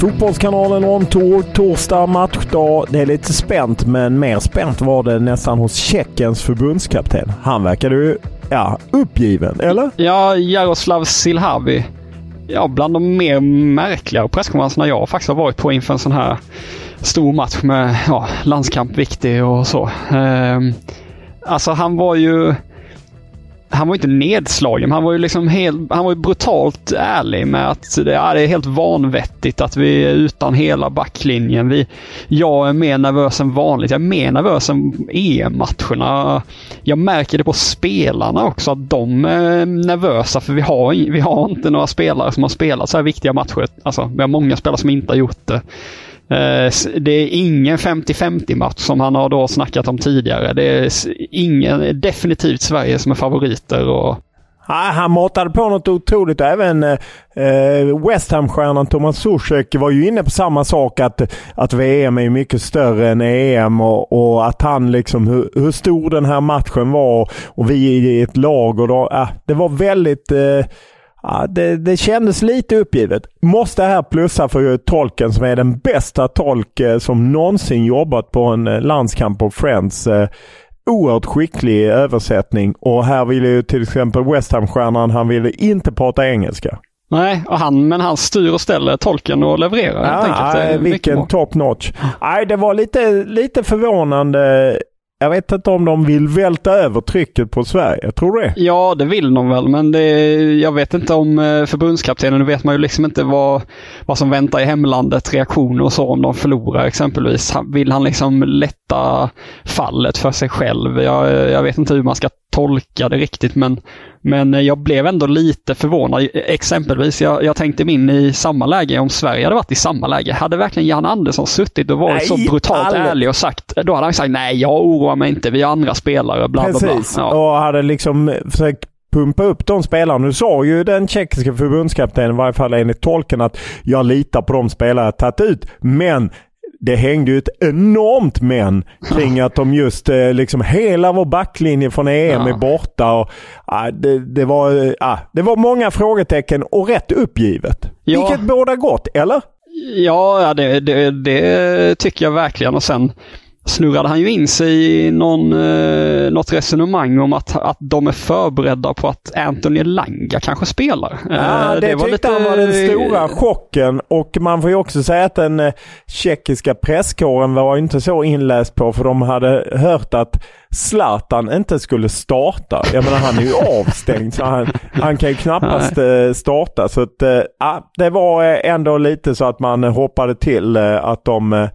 Fotbollskanalen on tour, torsdag matchdag. Det är lite spänt, men mer spänt var det nästan hos Tjeckiens förbundskapten. Han verkade ju, ja, uppgiven, eller? Ja, Jaroslav Silhavi. Ja, bland de mer märkliga presskonferenserna jag faktiskt har varit på inför en sån här stor match med ja, landskamp viktig och så. Ehm, alltså han var ju han var inte nedslagen. Han var ju liksom helt, han var ju brutalt ärlig med att det, ja, det är helt vanvettigt att vi är utan hela backlinjen. Vi, jag är mer nervös än vanligt. Jag är mer nervös än EM-matcherna. Jag märker det på spelarna också att de är nervösa för vi har, vi har inte några spelare som har spelat så här viktiga matcher. Alltså, vi har många spelare som inte har gjort det. Eh, det är ingen 50-50 match som han har då snackat om tidigare. Det är ingen, definitivt Sverige som är favoriter. Och, Ah, han matade på något otroligt. Även eh, West Ham-stjärnan Thomas Zuzek var ju inne på samma sak. Att, att VM är mycket större än EM och, och att han liksom hur, hur stor den här matchen var och vi är ett lag. och då, ah, Det var väldigt... Eh, Ja, det, det kändes lite uppgivet. Måste här plussa för tolken som är den bästa tolk eh, som någonsin jobbat på en eh, landskamp på Friends. Eh, Oerhört skicklig översättning och här ville ju till exempel West Ham-stjärnan, han ville inte prata engelska. nej, och han, men han styr och ställer tolken och levererar helt enkelt. Ja, mycket vilken top notch. Nej, det var lite, lite förvånande. Jag vet inte om de vill välta över trycket på Sverige. Tror du det? Ja, det vill de väl, men det, jag vet inte om eh, förbundskaptenen, nu vet man ju liksom inte vad, vad som väntar i hemlandet, reaktioner och så om de förlorar exempelvis. Vill han liksom lätta fallet för sig själv? Jag, jag vet inte hur man ska tolka det riktigt, men, men jag blev ändå lite förvånad. Exempelvis, jag, jag tänkte mig in i samma läge om Sverige hade varit i samma läge. Hade verkligen Jan Andersson suttit och varit Nej, så brutalt aldrig. ärlig och sagt, då hade han sagt nej, jag oroar mig inte, vi har andra spelare, bla bla bla. Precis, Ja. och hade liksom försökt pumpa upp de spelarna. Nu sa ju den tjeckiska förbundskaptenen, i varje fall enligt tolken, att jag litar på de spelare jag tagit ut. Men det hängde ju ett enormt men kring att de just eh, liksom hela vår backlinje från EM Ja. är borta. Och, ah, det, det, var, eh, ah, det var många frågetecken och rätt uppgivet. Ja. Vilket båda gott, eller? Ja, ja det, det, det tycker jag verkligen. Och sen snurrade han ju in sig i någon, eh, något resonemang om att, att de är förberedda på att Anthony Langa kanske spelar. Ja, Eh, det, tyckte han var den stora chocken och man får ju också säga att den eh, tjeckiska presskåren var inte så inläst på för de hade hört att Zlatan inte skulle starta. Jag menar han är ju avstängd så han, han kan ju knappast eh, starta. Så att, eh, ja, det var eh, ändå lite så att man eh, hoppade till eh, att de eh,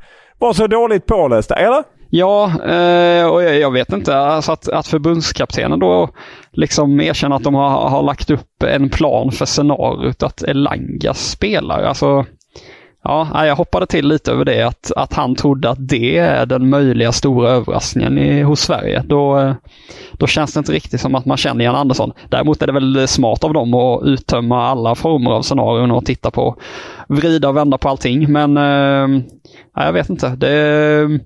var så dåligt pålästa, eller? Ja, eh, och jag, jag vet inte. Alltså att, att förbundskaptenen då liksom erkänner att de har, har lagt upp en plan för scenariot att Elanga spelar. Alltså, Ja, jag hoppade till lite över det, att, att han trodde att det är den möjliga stora överraskningen i, hos Sverige. Då, eh, då känns det inte riktigt som att man känner Jan Andersson. Däremot är det väl smart av dem att uttömma alla former av scenarion och titta på, vrida och vända på allting. Men eh, jag vet inte. Det,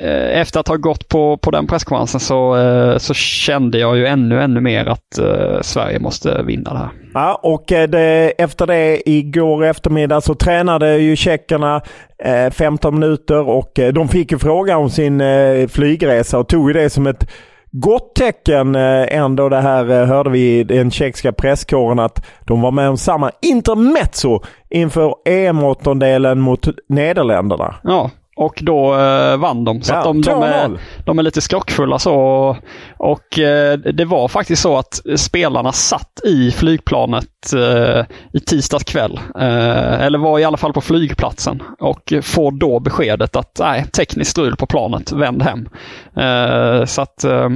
efter att ha gått på, på den presskonferensen så, eh, så kände jag ju ännu, ännu mer att uh, Sverige måste vinna det här. Ja, och det, efter det igår eftermiddag så tränade ju tjeckerna eh, 15 minuter och eh, de fick ju fråga om sin eh, flygresa och tog ju det som ett gott tecken ändå. Det här hörde vi i den tjeckiska presskåren att de var med om samma intermezzo inför EM-åttondelen mot Nederländerna. Ja, och då eh, vann de. Så ja, de, de, är, de är lite skrockfulla så. Och eh, det var faktiskt så att spelarna satt i flygplanet eh, i tisdags kväll. Eh, eller var i alla fall på flygplatsen. Och får då beskedet att nej, tekniskt strul på planet, vänd hem. Eh, så att eh,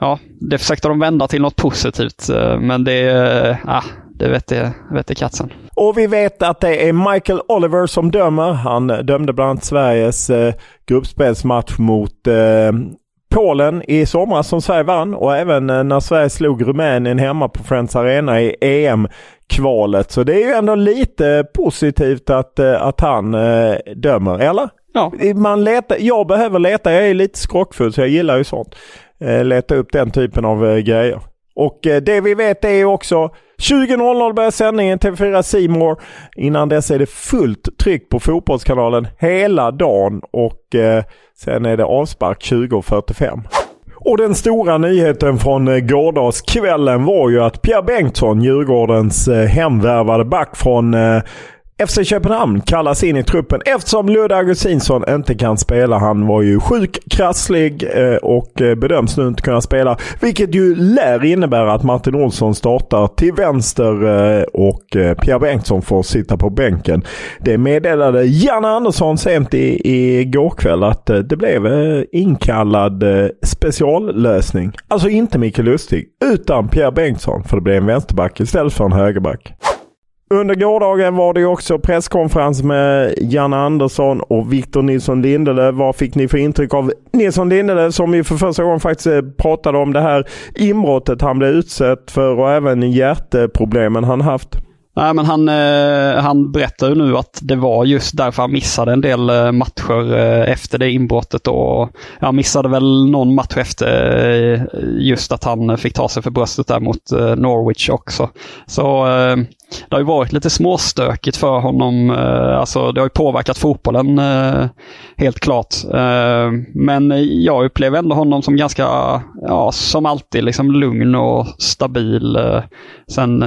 ja, det försökte de vända till något positivt. men det, ah, det vette, vette katten. Och vi vet att det är Michael Oliver som dömer. Han dömde bland annat Sveriges eh, gruppspelsmatch mot eh, Polen i somras som Sverige vann och även eh, när Sverige slog Rumänien hemma på Friends Arena i EM-kvalet. Så det är ju ändå lite positivt att, eh, att han eh, dömer, eller? Ja. Man letar, jag behöver leta, jag är lite skrockfull så jag gillar ju sånt. Eh, leta upp den typen av eh, grejer. Och det vi vet är ju också 20.00 börjar sändningen TV4 Simor. Innan dess är det fullt tryck på Fotbollskanalen hela dagen och eh, sen är det avspark 20.45. Och den stora nyheten från eh, gårdagskvällen var ju att Pierre Bengtsson, Djurgårdens eh, hemvärvade back från eh, FC Köpenhamn kallas in i truppen eftersom Ludde Augustinsson inte kan spela. Han var ju sjuk, krasslig eh, och eh, bedöms nu inte kunna spela. Vilket ju lär innebära att Martin Olsson startar till vänster eh, och Pierre Bengtsson får sitta på bänken. Det meddelade Janne Andersson sent i, i går kväll att det blev inkallad speciallösning. Alltså inte Mikael Lustig utan Pierre Bengtsson för det blev en vänsterback istället för en högerback. Under gårdagen var det också presskonferens med Janne Andersson och Victor Nilsson Lindelöf. Vad fick ni för intryck av Nilsson Lindelöf som ju för första gången faktiskt eh, pratade om det här inbrottet han blev utsatt för och även hjärteproblemen han haft? Nej, men han, eh, han berättar ju nu att det var just därför han missade en del eh, matcher eh, efter det inbrottet. Och, han missade väl någon match efter eh, just att han eh, fick ta sig för bröstet där mot Norwich också. Så det har ju varit lite småstökigt för honom. Eh, alltså det har ju påverkat fotbollen eh, helt klart. Eh, men jag upplever ändå honom som ganska, ja som alltid, liksom lugn och stabil. Sen,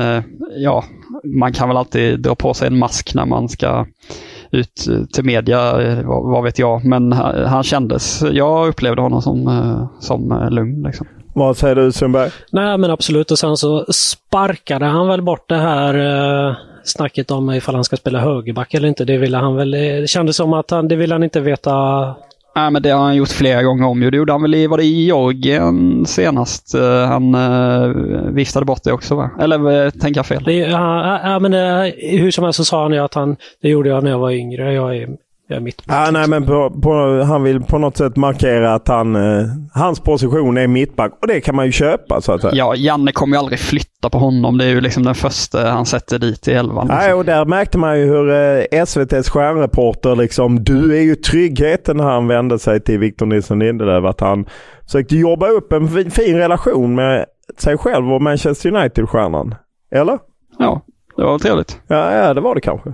ja, man kan väl alltid dra på sig en mask när man ska ut till media, vad, vet jag. Men han kändes, jag upplevde honom som, som lugn. Liksom. Vad säger du Sundberg? Nej men absolut och sen så sparkade han väl bort det här eh, snacket om ifall han ska spela högerback eller inte. Det ville han väl, det kändes som att han, det ville han inte veta Nej, men det har han gjort flera gånger om. Det gjorde han väl i, var det i Georgien senast? Eh, han uh, viftade bort det också va? Eller uh, tänker jag fel? Det, ja, ja, men uh, hur som helst så sa han ju att han, det gjorde jag när jag var yngre. Jag är mittback. Ja, nej, men på, på, han vill på något sätt markera att han, eh, hans position är mittback och det kan man ju köpa så att säga. Ja, Janne kommer ju aldrig flytta på honom. Det är ju liksom den första han sätter dit i elvan. Nej, liksom. och där märkte man ju hur eh, SVTs stjärnreporter liksom, du är ju tryggheten när han vände sig till Victor Nilsson Lindelöf. Att han försökte jobba upp en fin, fin relation med sig själv och Manchester United-stjärnan. Eller? Ja, det var trevligt. Ja, ja, det var det kanske.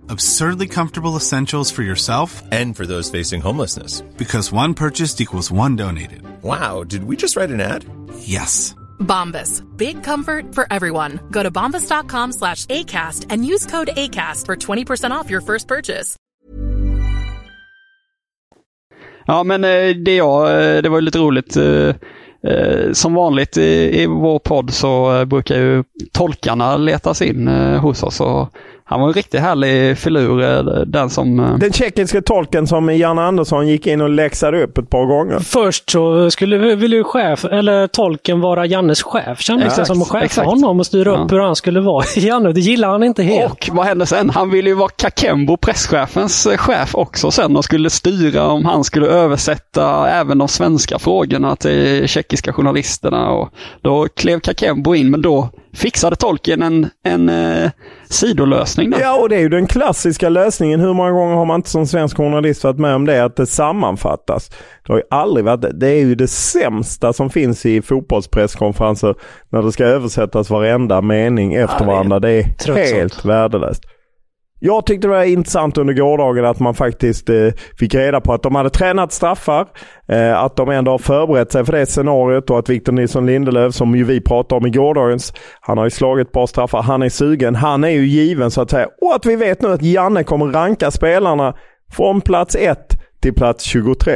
Absurdly comfortable essentials for yourself and for those facing homelessness. Because one purchased equals one donated. Wow, did we just write an ad? Yes. Bombas. Big comfort for everyone. Go to bombas.com slash ACAST and use code ACAST for 20% off your first purchase. Ja, men eh, det, jag, eh, det var lite roligt. Eh, som vanligt i, i vår podd så brukar ju tolkarna letas in hos oss. Och han var en riktigt härlig filur, eh, den som... Eh, den tjeckiska tolken som Janne Andersson gick in och läxade upp ett par gånger. Först så skulle ville ju chef, eller tolken vara Jannes chef. Kändes det som att chefa honom och styra upp hur han skulle vara. Janne, det gillar han inte helt. Och vad hände sen? Han ville ju vara Kakembo, presschefens eh, chef också sen och skulle styra om han skulle översätta även de svenska frågorna till tjeckiska journalisterna. Och då klev Kakembo in, men då fixade tolken en, en eh, sidolösning. Då. Ja, och det är ju den klassiska lösningen. Hur många gånger har man inte som svensk journalist varit med om det? Att det sammanfattas. Det har ju aldrig varit det. är ju det sämsta som finns i fotbollspresskonferenser när det ska översättas varenda mening efter ja, varandra. Det är helt värdelöst. Jag tyckte det var intressant under gårdagen att man faktiskt eh, fick reda på att de hade tränat straffar. Eh, att de ändå har förberett sig för det scenariot och att Victor Nilsson Lindelöf, som ju vi pratade om i gårdagens, han har ju slagit ett par straffar. Han är sugen. Han är ju given så att säga. Och att vi vet nu att Janne kommer ranka spelarna från plats 1 till plats 23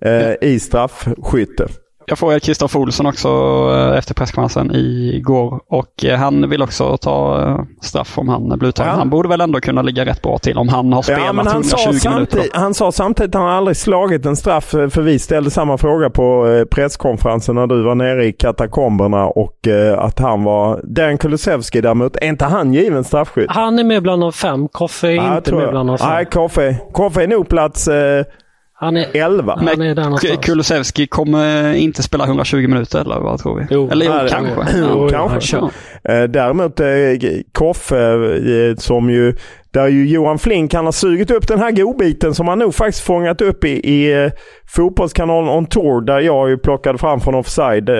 eh, i straffskytte. Jag frågade Kristoffer Olsson också eh, efter presskonferensen igår och eh, han vill också ta eh, straff om han blir uttagen. Ja. Han borde väl ändå kunna ligga rätt bra till om han har spelat ja, men han 120 sa minuter. Han sa samtidigt att han aldrig slagit en straff för vi ställde samma fråga på presskonferensen när du var nere i katakomberna och att han var... Dan Kulusevski däremot, är inte han given straffskytt? Han är med bland de fem. Koffe är ja, inte med bland de fem. Nej, Koffe, Koffe är nog plats... Han är 11. Han är där Kulusevski kommer inte spela 120 minuter eller vad tror vi? Jo, eller jo, kanske. Jo, kanske. Ja. Däremot Koffe som ju där ju Johan Flink han har sugit upp den här godbiten som han nog faktiskt fångat upp i, i Fotbollskanalen On Tour där jag ju plockade fram från offside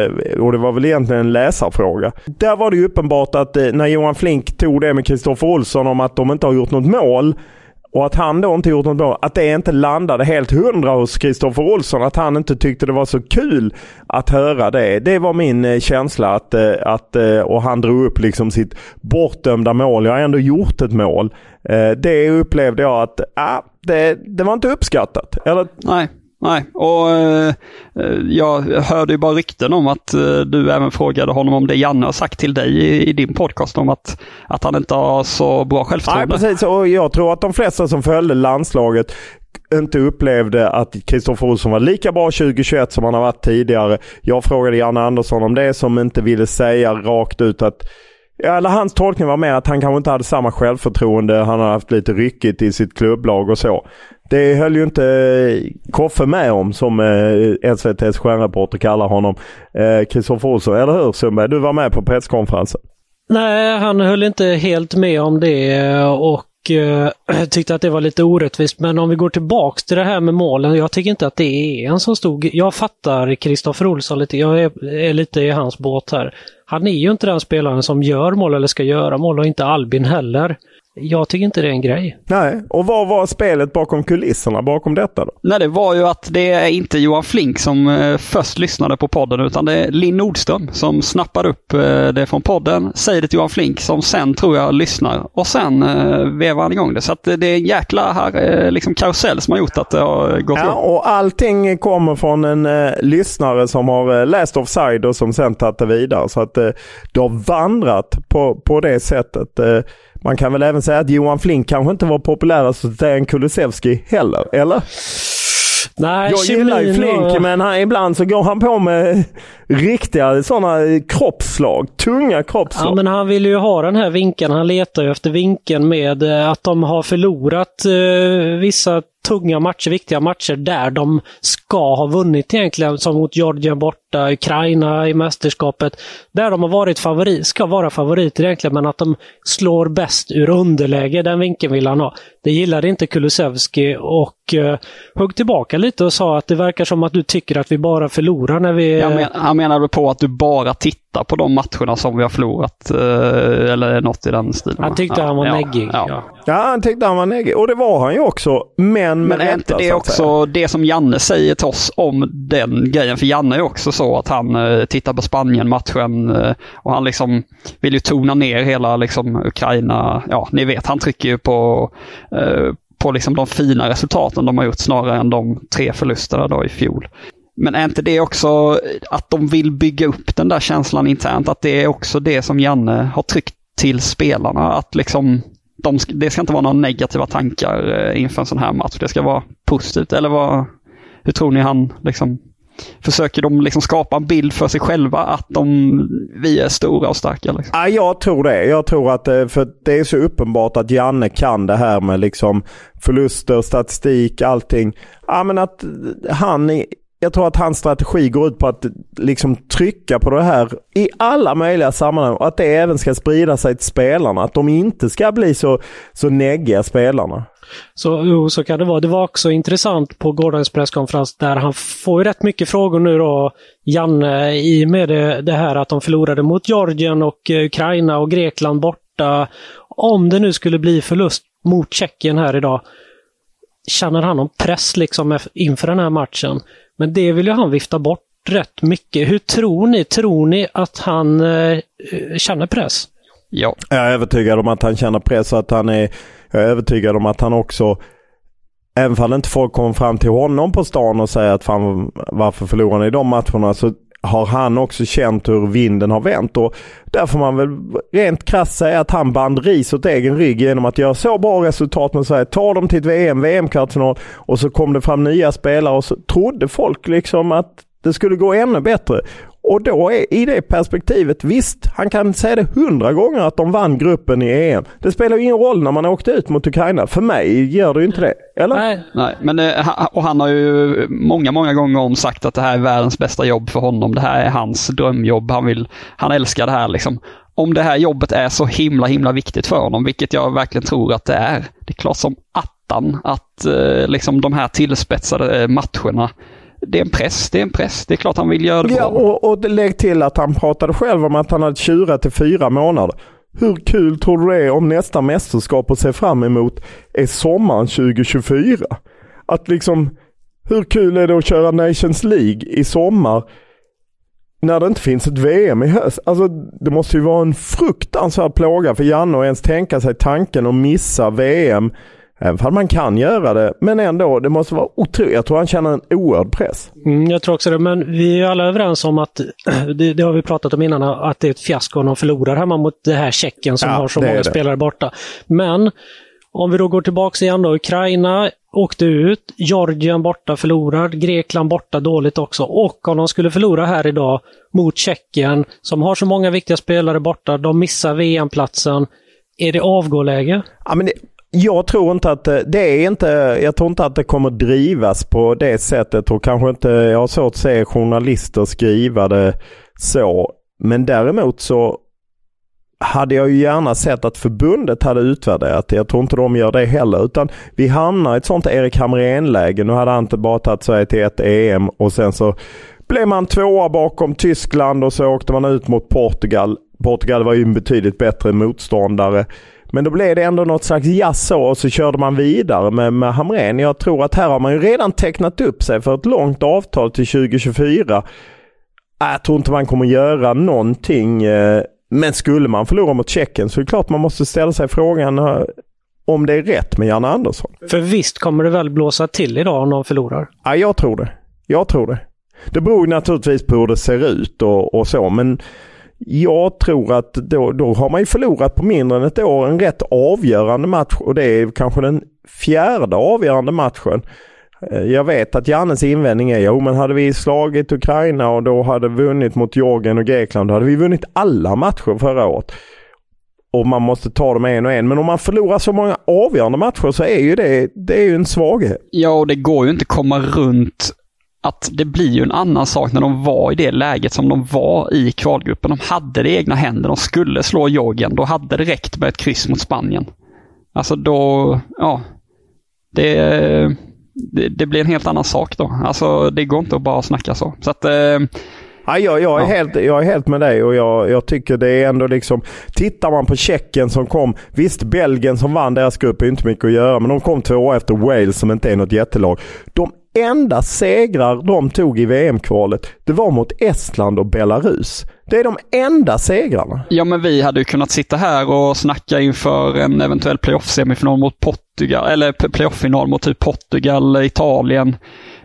och det var väl egentligen en läsarfråga. Där var det ju uppenbart att när Johan Flink tog det med Kristoffer Olsson om att de inte har gjort något mål och att han då inte gjort något bra. Att det inte landade helt hundra hos Kristoffer Olsson. Att han inte tyckte det var så kul att höra det. Det var min eh, känsla. att, eh, att eh, Och han drog upp liksom sitt bortdömda mål. Jag har ändå gjort ett mål. Det upplevde jag att ah, det, det var inte uppskattat. Eller? Nej. Nej, och eh, eh, jag hörde ju bara rykten om att eh, du även frågade honom om det Janne har sagt till dig i, i, din podcast om att, att han inte har så bra självförtroende. Nej, precis. Och jag tror att de flesta som följde landslaget inte upplevde att Kristoffer Olsson var lika bra 2021 som han har varit tidigare. Jag frågade Janne Andersson om det som inte ville säga rakt ut att Ja, eller hans tolkning var mer att han kanske inte hade samma självförtroende. Han har haft lite ryckigt i sitt klubblag och så. Det höll ju inte eh, Koffe med om som eh, SVTs stjärnreporter kallar honom. Eh, Kristoffer eh, Olsson, eller hur Sundberg? Du var med på presskonferensen. Nej, han höll inte helt med om det eh, och eh, tyckte att det var lite orättvist. Men om vi går tillbaks till det här med målen. Jag tycker inte att det är en så stor... Jag fattar Kristoffer Olsson lite. Jag är, är, lite i hans båt här. Han är ju inte den spelaren som gör mål eller ska göra mål och inte Albin heller. Jag tycker inte det är en grej. Nej, och vad var spelet bakom kulisserna bakom detta då? Nej, det var ju att det är inte Johan Flink som eh, först lyssnade på podden utan det är Linn Nordström som snappar upp eh, det från podden, säger det till Johan Flink som sen tror jag lyssnar och sen eh, vevar han igång det. Så att det är en jäkla här, liksom karusell som har gjort att det har gått Ja, och allting kommer från en eh, lyssnare som har läst offside och som sen tagit det vidare. Så att eh, det har vandrat på, på det sättet. Man kan väl även säga att Johan Flink kanske inte var populärast hos Dejan Kulusevski heller, eller? Nej, Jag gillar ju Flink, och... men han, ibland så går han på med riktiga sådana kroppsslag. Tunga kroppsslag. Ja, men han vill ju ha den här vinkeln. Han letar ju efter vinkeln med eh, att de har förlorat eh, vissa tunga matcher, viktiga matcher där de ska ha vunnit egentligen, som mot Georgien borta, Ukraina i mästerskapet. Där de har varit favorit, ska vara favoriter egentligen, men att de slår bäst ur underläge, den vinkeln vill han ha. Det gillade inte Kulusevski och uh, högg tillbaka lite och sa att det verkar som att du tycker att vi bara förlorar när vi... Jag men, han menade på att du bara tittar på de matcherna som vi har förlorat, uh, eller något i den stilen. Han tyckte ja, han var ja, neggig. Ja. Ja. Ja, han tyckte han var neggig. Och det var han ju också. Men Men är inte det också det som Janne säger till oss om den grejen? För Janne är också så att han eh, tittar på Spanien-matchen eh, och han liksom vill ju tona ner hela liksom Ukraina. Ja, ni vet, han trycker ju på, eh, på liksom de fina resultaten de har gjort snarare än de tre förlusterna då i fjol. Men är inte det också att de vill bygga upp den där känslan internt? Att det är också det som Janne har tryckt till spelarna? Att liksom de, det ska inte vara några negativa tankar eh, inför en sån här match. Det ska vara positivt. Eller vad, hur tror ni han liksom Försöker de liksom skapa en bild för sig själva att de, vi är stora och starka? Liksom? Ja, jag tror det. Jag tror att eh, för det är så uppenbart att Janne kan det här med liksom förluster, statistik, allting. Ja, men att han jag tror att hans strategi går ut på att liksom trycka på det här i alla möjliga sammanhang och att det även ska sprida sig till spelarna. Att de inte ska bli så, så neggiga spelarna. Så, jo, så kan det vara. Det var också intressant på gårdagens presskonferens där han får rätt mycket frågor nu då, Janne, i och med det, det här att de förlorade mot Georgien och eh, Ukraina och Grekland borta. Om det nu skulle bli förlust mot Tjeckien här idag, känner han någon press liksom inför den här matchen? Men det vill ju han vifta bort rätt mycket. Hur tror ni? Tror ni att han eh, känner press? Ja. Jag är övertygad om att han känner press och att han är, jag är övertygad om att han också Även om inte folk kommer fram till honom på stan och säger att fan varför förlorar ni de matcherna så har han också känt hur vinden har vänt. Och där får man väl rent krasst säga att han band ris åt egen rygg genom att göra så bra resultat med Sverige. Ta dem till ett VM, VM-kvartsfinal och så kom det fram nya spelare och så trodde folk liksom att det skulle gå ännu bättre. Och då är, i det perspektivet, visst, han kan säga det hundra gånger att de vann gruppen i EM. Det spelar ju ingen roll när man åkte ut mot Ukraina. För mig gör det ju inte det. Eller? Nej, Nej men eh, och han har ju många, många gånger om sagt att det här är världens bästa jobb för honom. Det här är hans drömjobb. Han, vill, han älskar det här liksom. Om det här jobbet är så himla, himla viktigt för honom, vilket jag verkligen tror att det är. Det är klart som attan att eh, liksom de här tillspetsade eh, matcherna det är en press, det är en press. Det är klart han vill göra det ja, bra. Och, och lägg till att han pratade själv om att han hade tjurat i fyra månader. Hur kul tror du det är om nästa mästerskap att se fram emot är sommaren 2024? Att liksom, hur kul är det att köra Nations League i sommar när det inte finns ett VM i höst? Alltså det måste ju vara en fruktansvärd plåga för Janne att ens tänka sig tanken att missa VM Även om man kan göra det. Men ändå, det måste vara otroligt. Jag tror han känner en oerhörd press. Mm, jag tror också det. Men vi är alla överens om att, det, det, har vi pratat om innan, att det är ett fiasko om de förlorar hemma mot det här Tjeckien som ja, har så många spelare borta. Men om vi då går tillbaks igen då. Ukraina åkte ut, Georgien borta förlorad, Grekland borta dåligt också. Och om de skulle förlora här idag mot Tjeckien som har så många viktiga spelare borta, de missar VM-platsen. Är det avgåläge? Ja, men det, jag tror inte att eh, det är inte, jag tror inte att det kommer drivas på det sättet och kanske inte, jag har svårt att se journalister skriva det så. Men däremot så hade jag ju gärna sett att förbundet hade utvärderat det. Jag tror inte de gör det heller. Utan vi hamnar i ett sånt Erik Hamrén-läge. Nu hade han inte bara tagit Sverige till ett EM och sen så blev man tvåa bakom Tyskland och så åkte man ut mot Portugal. Portugal var ju en betydligt bättre motståndare. Men då blev det ändå något slags jazz och så körde man vidare med, med Hamrén. Jag tror att här har man ju redan tecknat upp sig för ett långt avtal till 2024. Jag tror inte man kommer göra någonting. eh, Men skulle man förlora mot Tjeckien så är det klart man måste ställa sig frågan eh, om det är rätt med Janne Andersson. För visst kommer det väl blåsa till idag om de förlorar? Ja, jag tror det. Jag tror det. Det beror naturligtvis på hur det ser ut och, och så, men jag tror att då, då har man ju förlorat på mindre än ett år en rätt avgörande match och det är kanske den fjärde avgörande matchen. Eh, jag vet att Jannes invändning är, jo men hade vi slagit Ukraina och då hade vunnit mot Georgien och Grekland, då hade vi vunnit alla matcher förra året. Och man måste ta dem en och en. Men om man förlorar så många avgörande matcher så är ju det, det är ju en svaghet. Ja, och det går ju inte att komma runt att det blir ju en annan sak när de var i det läget som de var i kvalgruppen. De hade det i egna händer. De skulle slå Georgien. Då hade det räckt med ett kryss mot Spanien. Alltså då, ja. Det, det, det blir en helt annan sak då. Alltså det går inte att bara snacka så. Så att, eh, Ja, jag, jag, är helt, jag är helt med dig och jag, jag tycker det är ändå liksom... Tittar man på Tjeckien som kom... Visst, Belgien som vann deras grupp är inte mycket att göra, men de kom två efter Wales som inte är något jättelag. De enda segrar de tog i VM-kvalet, det var mot Estland och Belarus. Det är de enda segrarna. Ja, men vi hade ju kunnat sitta här och snacka inför en eventuell playoff-semifinal mot Portugal, eller playoff-final mot typ Portugal, Italien.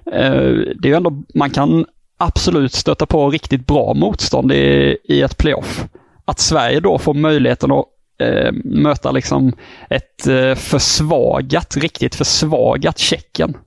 Eh, det är ju ändå, man kan absolut stöta på riktigt bra motstånd i, i ett playoff. Att Sverige då får möjligheten att eh, möta liksom ett eh, försvagat, riktigt försvagat Tjeckien.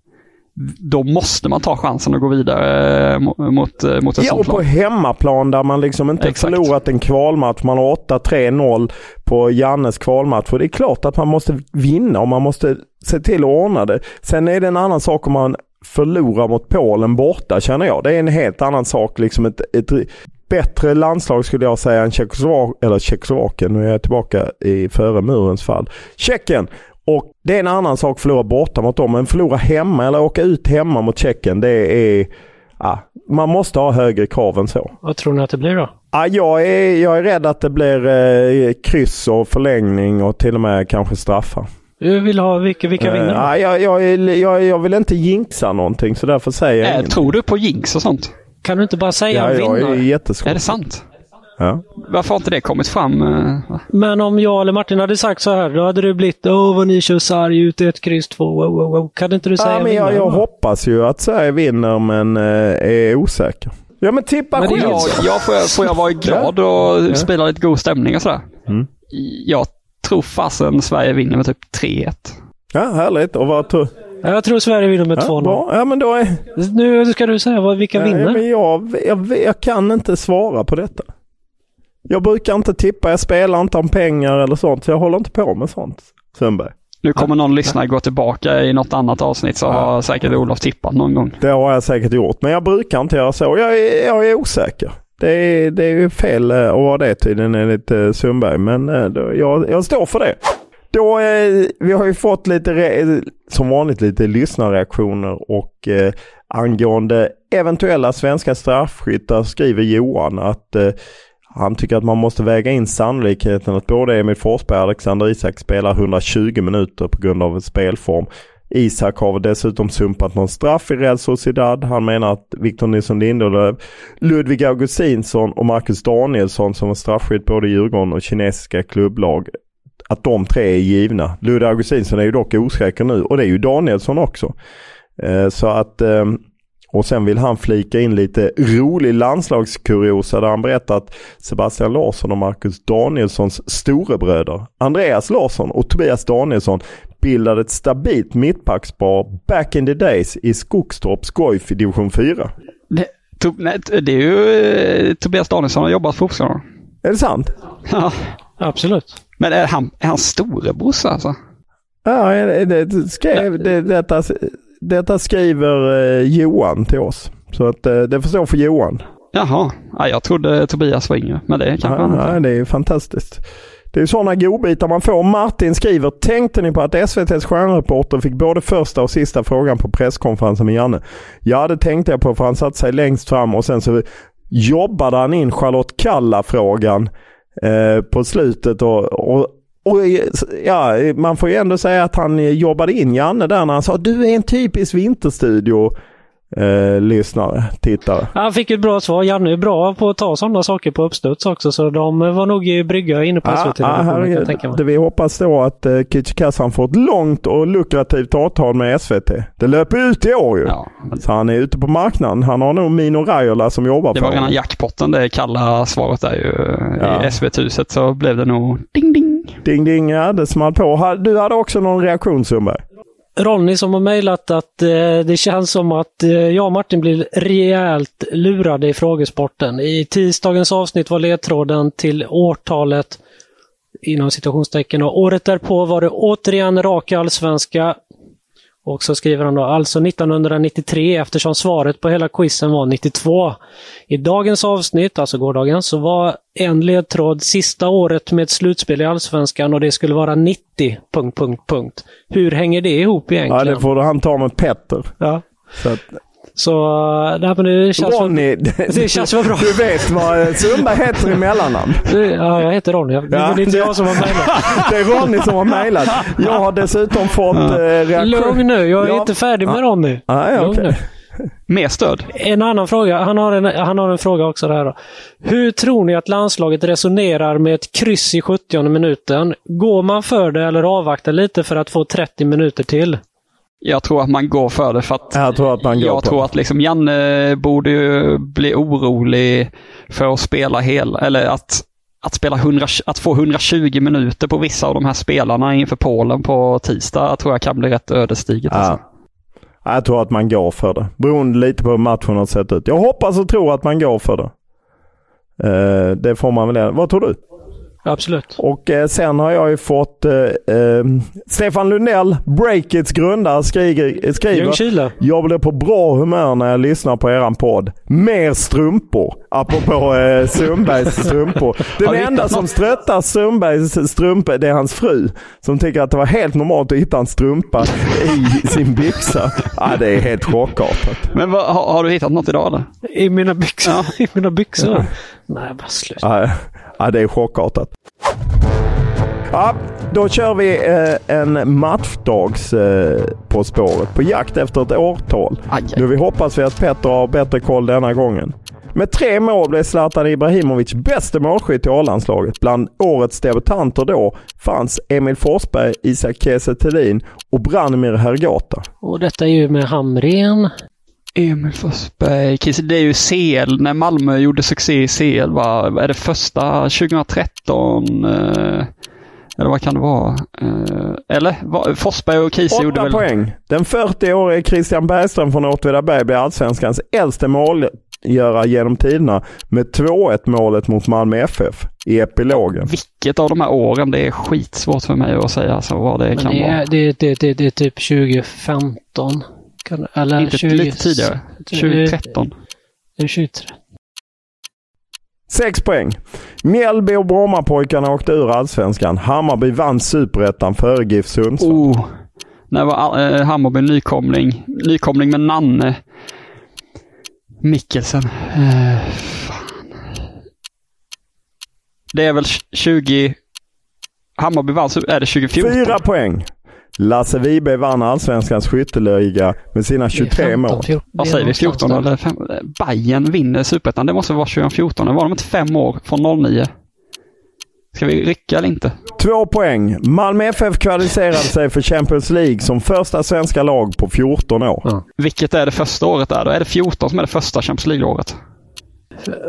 Då måste man ta chansen att gå vidare eh, mot, eh, mot ett Ja, och sånt på lag. hemmaplan där man liksom inte Exakt. förlorat en kvalmatch. Man har 8-3-0 på Jannes kvalmatch. Och det är klart att man måste vinna och man måste se till att ordna det. Sen är det en annan sak om man förlorar mot Polen borta känner jag. Det är en helt annan sak. Liksom ett, ett bättre landslag skulle jag säga än Tjeckoslovakien. Eller Tjeckoslovakien, nu är jag tillbaka i före murens fall. Tjeckien. Och det är en annan sak att förlora borta mot dem. Men förlora hemma eller åka ut hemma mot Tjeckien, det är... Ja, man måste ha högre krav än så. Vad tror ni att det blir då? Ja, jag, är, jag är rädd att det blir eh, kryss och förlängning och till och med kanske straffar. Du vill ha vilka, vilka Eh, vinner? ja, jag, jag, jag, jag vill inte jinxa någonting så därför säger jag Eh, ingenting. tror du på jinx och sånt? Kan du inte bara säga Ja, en jag är vinnare? Är det sant? Ja. Varför har inte det kommit fram? eh? Men om jag eller Martin hade sagt så här, då hade det blivit Åh, vad ni kör sarg ut ett kryss två. Wow, wow, wow. Kan inte du säga Ja, men jag, jag hoppas ju att Sverige vinner men eh, är osäker. Ja men tippa Men det är skit. Ja, ja får, jag, får jag vara glad och spela lite god stämning och sådär? Mm. Jag tror fasen Sverige vinner med typ 3-1. Ja, härligt. Och vad tror Ja, Jag tror Sverige vinner med ja, 2-0. bra. Ja men då är... Nu ska du säga vad, vilka Ja, vinner. men jag, jag, jag kan inte svara på detta. Jag brukar inte tippa, jag spelar inte om pengar eller sånt. Så jag håller inte på med sånt. Sundberg. Nu kommer någon lyssnare gå tillbaka i något annat avsnitt så har säkert Olof tippat någon gång. Det har jag säkert gjort. Men jag brukar inte göra så. Jag är, jag är osäker. Det är, det är ju fel eh, att vara det tydligen enligt eh, Sundberg. Men eh, jag, jag står för det. Då, eh, vi har ju fått lite, som vanligt lite lyssnarreaktioner och eh, angående eventuella svenska straffskyttar skriver Johan att eh, han tycker att man måste väga in sannolikheten att både Emil Forsberg och Alexander Isak spelar 120 minuter på grund av spelform. Isak har dessutom sumpat någon straff i Real Sociedad. Han menar att Victor Nilsson Lindelöf, Ludvig Augustinsson och Marcus Danielsson som var straffskytt både i Djurgården och kinesiska klubblag att de tre är givna. Ludvig Augustinsson är ju dock osäker nu och det är ju Danielsson också. Eh, så att ehm, och sen vill han flika in lite rolig landslagskuriosa där han berättar att Sebastian Larsson och Marcus Danielssons storebröder Andreas Larsson och Tobias Danielsson bildade ett stabilt mittbackspar back in the days i Skogstorps Goif i division 4. Det, to, nej, det är ju eh, Tobias Danielsson har jobbat fotbollsspelare. Är det sant? Ja. Absolut. Men är han, är han storebrorsa alltså? Ja, det, det, skrev, det, detta, detta skriver eh, Johan till oss. Så att eh, det får stå för Johan. Jaha, ja, jag trodde Tobias var yngre, men det kanske Ja, han inte. ja, det är fantastiskt. Det är sådana godbitar man får. Martin skriver, tänkte ni på att SVTs stjärnreporter fick både första och sista frågan på presskonferensen med Janne? Ja, det tänkte jag på för han satte sig längst fram och sen så jobbade han in Charlotte Kalla-frågan eh, på slutet. Och, och, och ja, man får ju ändå säga att han jobbade in Janne där när han sa du är en typisk vinterstudio. Eh, lyssnare, tittare. Han fick ett bra svar. Janne är bra på att ta sådana saker på uppstuds också, så de var nog i brygga inne på SVT. Ja, herregud. Det vi hoppas då att uh, Kücükaslan får ett långt och lukrativt avtal med SVT. Det löper ut i år ju. Ja, Så han är ute på marknaden. Han har nog Mino Raiola som jobbar det för var rena honom. jackpotten det kalla svaret där ju. Ja. I SVT-huset så blev det nog ding ding. Ding ding, ja det small på. Du hade också någon reaktion Sundberg? Ronny som har mejlat att eh, det känns som att eh, jag och Martin blir rejält lurade i frågesporten. I tisdagens avsnitt var ledtråden till årtalet inom citationstecken och året därpå var det återigen rak allsvenska. Och så skriver han då alltså 1993 eftersom svaret på hela quizen var 92. I dagens avsnitt, alltså gårdagens, så var en ledtråd sista året med slutspel i Allsvenskan och det skulle vara 90... Punkt, punkt, punkt. Hur hänger det ihop Ja, egentligen? det får han ta med Petter. Ja. Så att, Så eh, nej, men det känns Ronny, Det känns väl bra. Du vet vad Sundberg heter i mellannamn? Ja, jag heter Ronny. Det Ja, var inte det- jag som var mejlat. Det är Ronny som har mejlat. Jag har dessutom fått eh, reaktion. Lugn nu, jag är Ja. inte färdig med Ronny. Ah, ja, Lugn okej. nu. Mer stöd. En annan fråga. Han har en, han har en fråga också där. Då. Hur tror ni att landslaget resonerar med ett kryss i 70 minuten? Går man för det eller avvaktar lite för att få 30 minuter till? Jag tror att man går för det för att Jag tror att man går jag tror det. att liksom Janne borde ju bli orolig för att spela hela, eller att, att, spela 100, att få 120 minuter på vissa av de här spelarna inför Polen på tisdag tror jag kan bli rätt ödesdigert. Alltså. Ja. Ja, Jag tror att man går för det. Beroende lite på hur matchen har sett ut. Jag hoppas och tror att man går för det. Eh, det får man väl. Vad tror du? Absolut. Och eh, sen har jag ju fått eh, eh, Stefan Lundell, Breakits grundare, skriver, skriver Ljungskile. Jag blir på bra humör när jag lyssnar på eran podd. Mer strumpor. Apropå eh, Sundbergs strumpor. Den enda hittat som ströttar Sundbergs strumpor det är hans fru. Som tycker att det var helt normalt att hitta en strumpa i sin byxa. Ja, det är helt chockartat. Men vad, har, har du hittat något idag eller? I mina byxor. I mina byxor. Nej, bara slut. Ja, ja, det är chockartat. Ja, då kör vi eh, en matchdags eh, På spåret. På jakt efter ett årtal. Aj, aj. Nu vi hoppas vi att Petter har bättre koll denna gången. Med tre mål blev Zlatan Ibrahimovic bästa målskytt i A-landslaget. Bland årets debutanter då fanns Emil Forsberg, Isak Kiese och Branimir Hergata. Och detta är ju med Hamren. Emil Forsberg, Kiese, det är ju CL, när Malmö gjorde succé i CL, va? är det första 2013? Eh, eller vad kan det vara? Eh, eller? Va, Forsberg och Kiese gjorde väl... poäng. Den 40-årige Christian Bergström från Åtvidaberg blev allsvenskans äldste målgörare genom tiderna med 2-1 målet mot Malmö FF i epilogen. Vilket av de här åren? Det är skitsvårt för mig att säga alltså, vad det Men kan det, vara. är, det, det, det, det är typ 2015. Kan, eller Inte 20, lite tidigare. 2013. Det är 2013. Sex poäng. Mjällby och Brommapojkarna åkte ur allsvenskan. Hammarby vann superettan före GIF Sundsvall. Oh, när var äh, Hammarby nykomling? Nykomling med Nanne. Mikkelsen. Fan. Det är väl 20... Hammarby vann, är det 2014? Fyra poäng. Lasse Vibe vann allsvenskans skytteliga med sina 23 mål. Vad säger vi? 14 eller 5? Bayern vinner superettan. Det måste vara 2014. Det var de inte fem år från 09? Ska vi rycka eller inte? Två poäng. Malmö FF kvalificerade sig för Champions League som första svenska lag på 14 år. Vilket är det första året där då? Är det 14 som är det första Champions League-året?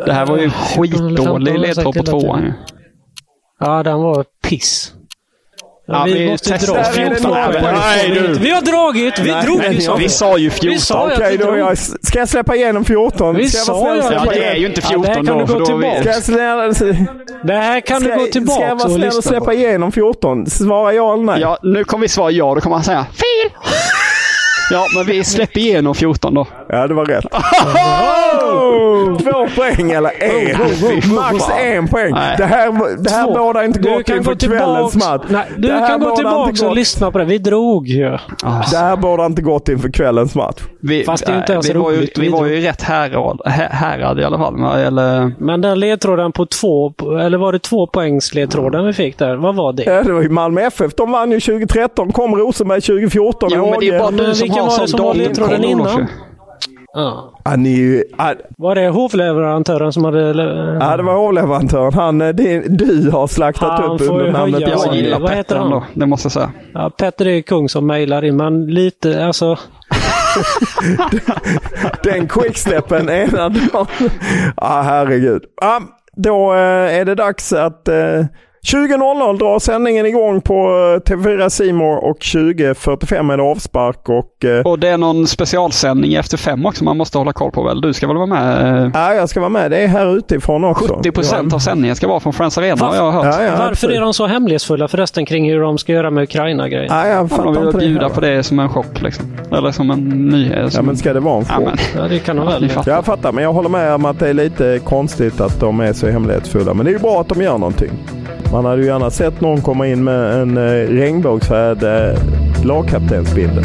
Det här var ju en 14 eller 15 skitdålig ledtråd på tvåan. Ja, den var piss. Ja, vi, vi måste dra 14 14 poäng. poäng. Nej, du. Vi har dragit! Vi Nej, drog! Vi sa, Vi sa ju 14. Vi sa Okej, då jag, ska jag släppa igenom 14? Vi ska sa ju Ja, det är ju inte Ja, det 14 här kan då. du gå då tillbaka. Ska jag, snälla, Det här kan du ska, gå ska tillbaka jag vara och snäll och släppa på. igenom 14? Svara ja eller nej. Ja, nu kommer vi svara ja. Då kommer han säga fel. Ja, men vi släpper igenom 14 då. Ja, det var rätt. Två poäng eller en. Max en poäng. Nej. Det här, det här bådar inte Du gott kan inför gå kvällens match. Nej, du Det här kan gå tillbaka och lyssna på det. Vi drog ju. Det här bådar inte gott inför kvällens match. Vi, Fast det är inte ens vi, var ju, roligt. vi var ju Vi- rätt härad, hä- härad i alla fall. men- Eller, Men den ledtråden på två, eller var det två poängs ledtråden vi fick där? Vad var det? Ja, det var ju Malmö FF. De vann ju 2013. Kom Rosenberg 2014. jo, men det är bara du som vilken var det som var ledtråden innan? Ja. Ni är ju... Var det hovleverantören som hade... Ja, det var hovleverantören. Han, eh, det, du har slaktat Han upp under namnet höja Jag gillar vad heter Petter han? ändå, det måste jag säga. Ja, Petter är kung som mejlar in, men lite alltså... Den quicksteppen ena dagen. Ja, herregud. Ja, då eh, är det dags att eh, 20.00 drar sändningen igång på eh, TV4 Simor och 20.45 är det avspark. Och, eh, Och det är någon specialsändning efter fem också man måste hålla koll på väl? Du ska väl vara med? eh, ja, jag ska vara med. Det är här utifrån också. 70 procent av sändningen ska vara från Friends Arena har jag hört. Ja, ja, Varför absolut. är de så hemlighetsfulla förresten kring hur de ska göra med Ukraina-grejen? Ja, jag Ja, fattar de vill inte det bjuda heller. på det som en chock liksom. Eller som en nyhet. Ja, Som... men ska det vara en Ja, chock? men, Ja, det kan de väl. fattar. Jag fattar, men jag håller med om att det är lite konstigt att de är så hemlighetsfulla. Men det är ju bra att de gör någonting. Man hade ju gärna sett någon komma in med en eh, regnbågsfärgad eh, lagkaptensbindel.